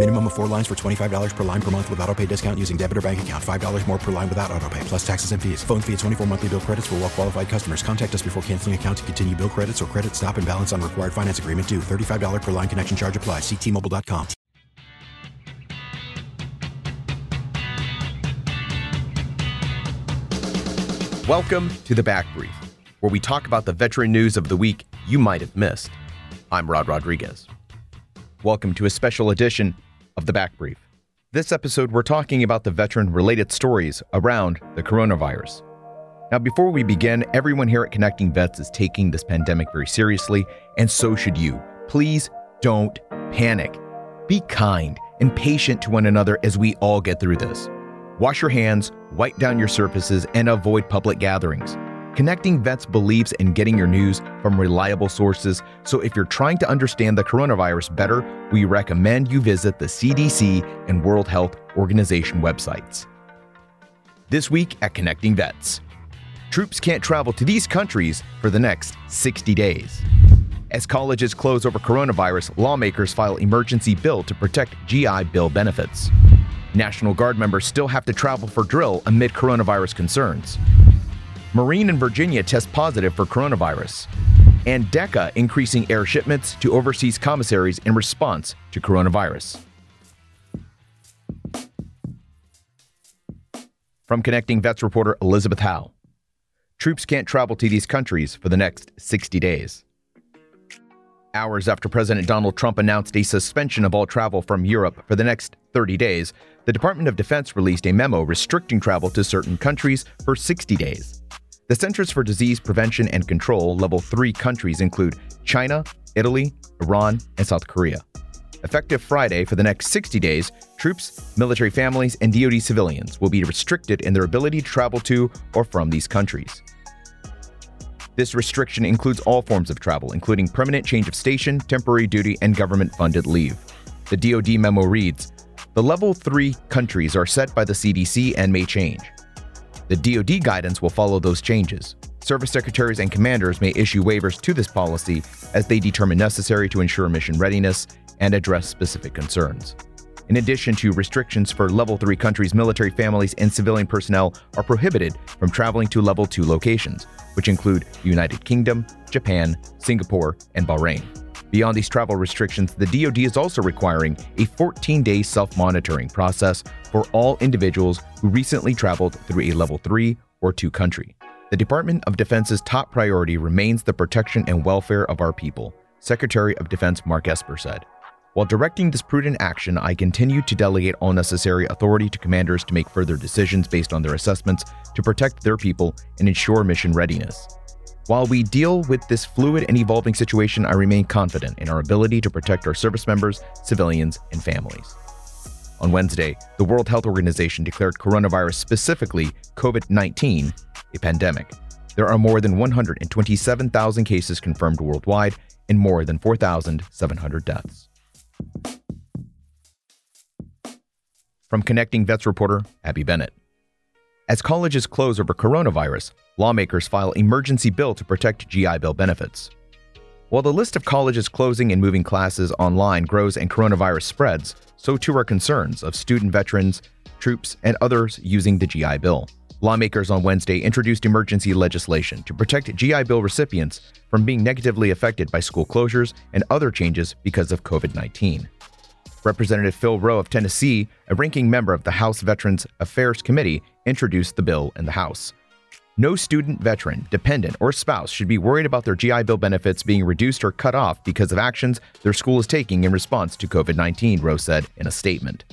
Minimum of four lines for $25 per line per month with auto pay discount using debit or bank account. $5 more per line without auto pay, plus taxes and fees. Phone fee at 24 monthly bill credits for well qualified customers. Contact us before canceling account to continue bill credits or credit stop and balance on required finance agreement due. $35 per line connection charge applies. Ctmobile.com. Welcome to the Back Brief, where we talk about the veteran news of the week you might have missed. I'm Rod Rodriguez. Welcome to a special edition of the Back Brief. This episode, we're talking about the veteran related stories around the coronavirus. Now, before we begin, everyone here at Connecting Vets is taking this pandemic very seriously, and so should you. Please don't panic. Be kind and patient to one another as we all get through this. Wash your hands, wipe down your surfaces, and avoid public gatherings. Connecting Vets beliefs and getting your news from reliable sources, so if you're trying to understand the coronavirus better, we recommend you visit the CDC and World Health Organization websites. This week at Connecting Vets, troops can't travel to these countries for the next 60 days. As colleges close over coronavirus, lawmakers file emergency bill to protect GI Bill benefits. National Guard members still have to travel for drill amid coronavirus concerns. Marine in Virginia test positive for coronavirus. And DeCA increasing air shipments to overseas commissaries in response to coronavirus. From Connecting Vets reporter Elizabeth Howe. Troops can't travel to these countries for the next 60 days. Hours after President Donald Trump announced a suspension of all travel from Europe for the next 30 days, the Department of Defense released a memo restricting travel to certain countries for 60 days. The Centers for Disease Prevention and Control Level 3 countries include China, Italy, Iran, and South Korea. Effective Friday for the next 60 days, troops, military families, and DoD civilians will be restricted in their ability to travel to or from these countries. This restriction includes all forms of travel, including permanent change of station, temporary duty, and government funded leave. The DoD memo reads The level 3 countries are set by the CDC and may change. The DoD guidance will follow those changes. Service secretaries and commanders may issue waivers to this policy as they determine necessary to ensure mission readiness and address specific concerns. In addition to restrictions for level 3 countries, military families and civilian personnel are prohibited from traveling to level 2 locations, which include the United Kingdom, Japan, Singapore, and Bahrain. Beyond these travel restrictions, the DoD is also requiring a 14 day self monitoring process for all individuals who recently traveled through a level 3 or 2 country. The Department of Defense's top priority remains the protection and welfare of our people, Secretary of Defense Mark Esper said. While directing this prudent action, I continue to delegate all necessary authority to commanders to make further decisions based on their assessments to protect their people and ensure mission readiness. While we deal with this fluid and evolving situation, I remain confident in our ability to protect our service members, civilians, and families. On Wednesday, the World Health Organization declared coronavirus, specifically COVID 19, a pandemic. There are more than 127,000 cases confirmed worldwide and more than 4,700 deaths. From Connecting Vets reporter Abby Bennett. As colleges close over coronavirus, lawmakers file emergency bill to protect GI Bill benefits. While the list of colleges closing and moving classes online grows and coronavirus spreads, so too are concerns of student veterans, troops, and others using the GI Bill. Lawmakers on Wednesday introduced emergency legislation to protect GI Bill recipients from being negatively affected by school closures and other changes because of COVID 19. Representative Phil Roe of Tennessee, a ranking member of the House Veterans Affairs Committee, introduced the bill in the House. No student, veteran, dependent, or spouse should be worried about their GI Bill benefits being reduced or cut off because of actions their school is taking in response to COVID 19, Roe said in a statement.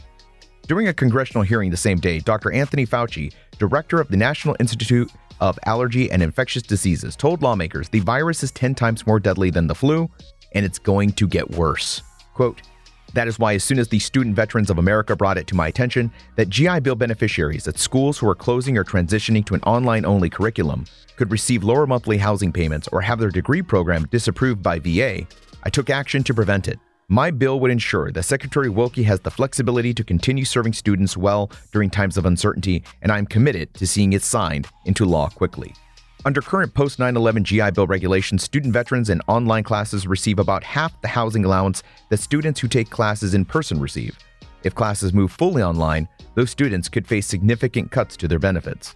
During a congressional hearing the same day, Dr. Anthony Fauci, director of the National Institute of Allergy and Infectious Diseases, told lawmakers the virus is 10 times more deadly than the flu and it's going to get worse. Quote, that is why, as soon as the Student Veterans of America brought it to my attention that GI Bill beneficiaries at schools who are closing or transitioning to an online only curriculum could receive lower monthly housing payments or have their degree program disapproved by VA, I took action to prevent it. My bill would ensure that Secretary Wilkie has the flexibility to continue serving students well during times of uncertainty, and I'm committed to seeing it signed into law quickly. Under current post 9 11 GI Bill regulations, student veterans in online classes receive about half the housing allowance that students who take classes in person receive. If classes move fully online, those students could face significant cuts to their benefits.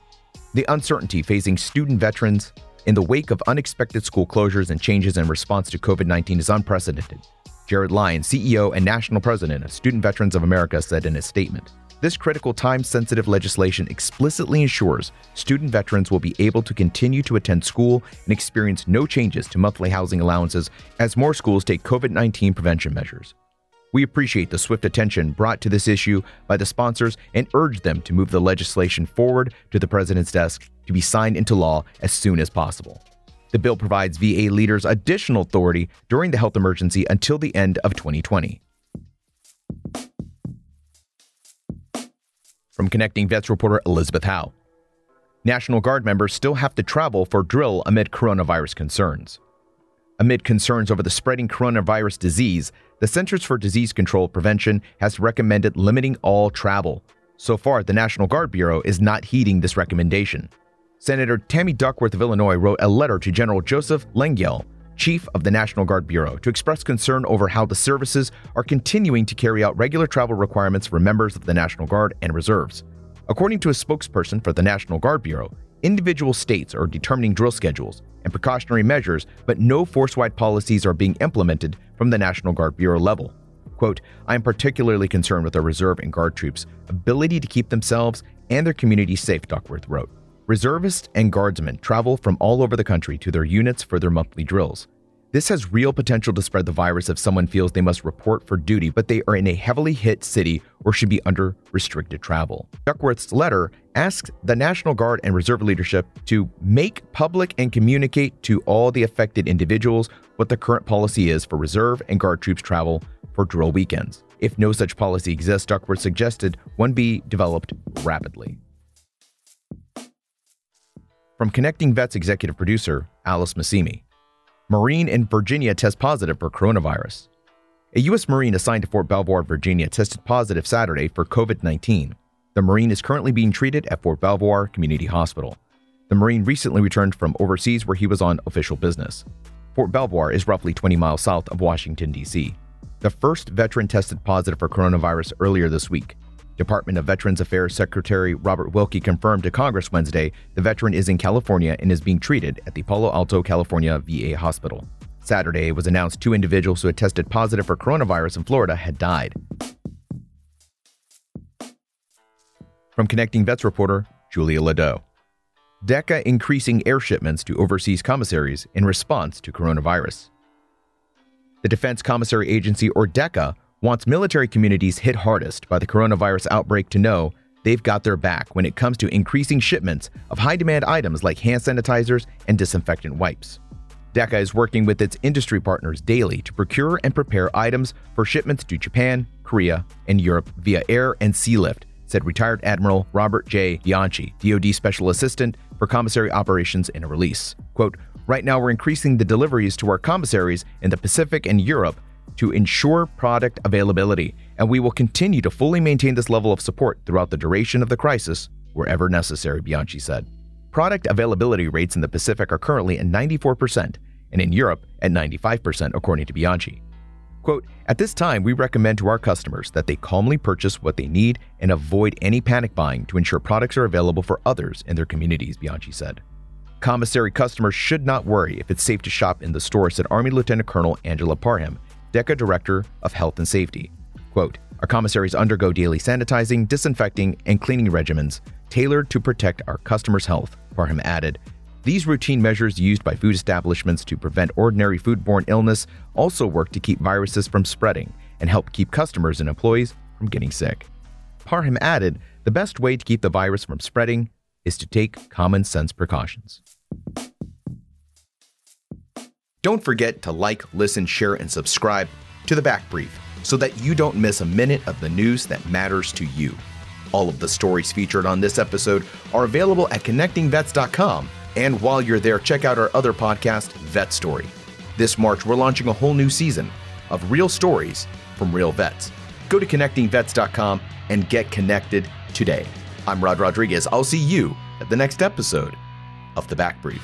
The uncertainty facing student veterans in the wake of unexpected school closures and changes in response to COVID 19 is unprecedented. Jared Lyon, CEO and national president of Student Veterans of America, said in a statement. This critical time sensitive legislation explicitly ensures student veterans will be able to continue to attend school and experience no changes to monthly housing allowances as more schools take COVID 19 prevention measures. We appreciate the swift attention brought to this issue by the sponsors and urge them to move the legislation forward to the President's desk to be signed into law as soon as possible. The bill provides VA leaders additional authority during the health emergency until the end of 2020. From Connecting Vets reporter Elizabeth Howe. National Guard members still have to travel for drill amid coronavirus concerns. Amid concerns over the spreading coronavirus disease, the Centers for Disease Control Prevention has recommended limiting all travel. So far, the National Guard Bureau is not heeding this recommendation. Senator Tammy Duckworth of Illinois wrote a letter to General Joseph Lengyel, chief of the National Guard Bureau, to express concern over how the services are continuing to carry out regular travel requirements for members of the National Guard and reserves. According to a spokesperson for the National Guard Bureau, individual states are determining drill schedules and precautionary measures, but no force wide policies are being implemented from the National Guard Bureau level. Quote, I am particularly concerned with our reserve and guard troops' ability to keep themselves and their communities safe, Duckworth wrote. Reservists and guardsmen travel from all over the country to their units for their monthly drills. This has real potential to spread the virus if someone feels they must report for duty, but they are in a heavily hit city or should be under restricted travel. Duckworth's letter asks the National Guard and Reserve leadership to make public and communicate to all the affected individuals what the current policy is for Reserve and Guard troops travel for drill weekends. If no such policy exists, Duckworth suggested one be developed rapidly. From Connecting Vets executive producer Alice Massimi. Marine in Virginia tests positive for coronavirus. A U.S. Marine assigned to Fort Belvoir, Virginia, tested positive Saturday for COVID 19. The Marine is currently being treated at Fort Belvoir Community Hospital. The Marine recently returned from overseas where he was on official business. Fort Belvoir is roughly 20 miles south of Washington, D.C. The first veteran tested positive for coronavirus earlier this week. Department of Veterans Affairs Secretary Robert Wilkie confirmed to Congress Wednesday the veteran is in California and is being treated at the Palo Alto, California VA hospital. Saturday, it was announced two individuals who had tested positive for coronavirus in Florida had died. From Connecting Vets reporter Julia Ladeau. DeCA increasing air shipments to overseas commissaries in response to coronavirus. The Defense Commissary Agency, or DeCA, wants military communities hit hardest by the coronavirus outbreak to know they've got their back when it comes to increasing shipments of high demand items like hand sanitizers and disinfectant wipes. DeCA is working with its industry partners daily to procure and prepare items for shipments to Japan, Korea, and Europe via air and sea lift, said retired Admiral Robert J. Bianchi, DoD Special Assistant for Commissary Operations in a release. Quote, Right now, we're increasing the deliveries to our commissaries in the Pacific and Europe to ensure product availability, and we will continue to fully maintain this level of support throughout the duration of the crisis wherever necessary, Bianchi said. Product availability rates in the Pacific are currently at 94%, and in Europe at 95%, according to Bianchi. Quote, At this time, we recommend to our customers that they calmly purchase what they need and avoid any panic buying to ensure products are available for others in their communities, Bianchi said. Commissary customers should not worry if it's safe to shop in the store, said Army Lieutenant Colonel Angela Parham, DeCA Director of Health and Safety. Quote, our commissaries undergo daily sanitizing, disinfecting, and cleaning regimens tailored to protect our customers' health, Parham added, these routine measures used by food establishments to prevent ordinary foodborne illness also work to keep viruses from spreading and help keep customers and employees from getting sick. Parham added, the best way to keep the virus from spreading is to take common sense precautions. Don't forget to like, listen, share, and subscribe to the Back Brief so that you don't miss a minute of the news that matters to you. All of the stories featured on this episode are available at connectingvets.com. And while you're there, check out our other podcast, Vet Story. This March, we're launching a whole new season of real stories from real vets. Go to connectingvets.com and get connected today. I'm Rod Rodriguez. I'll see you at the next episode of The Back Brief.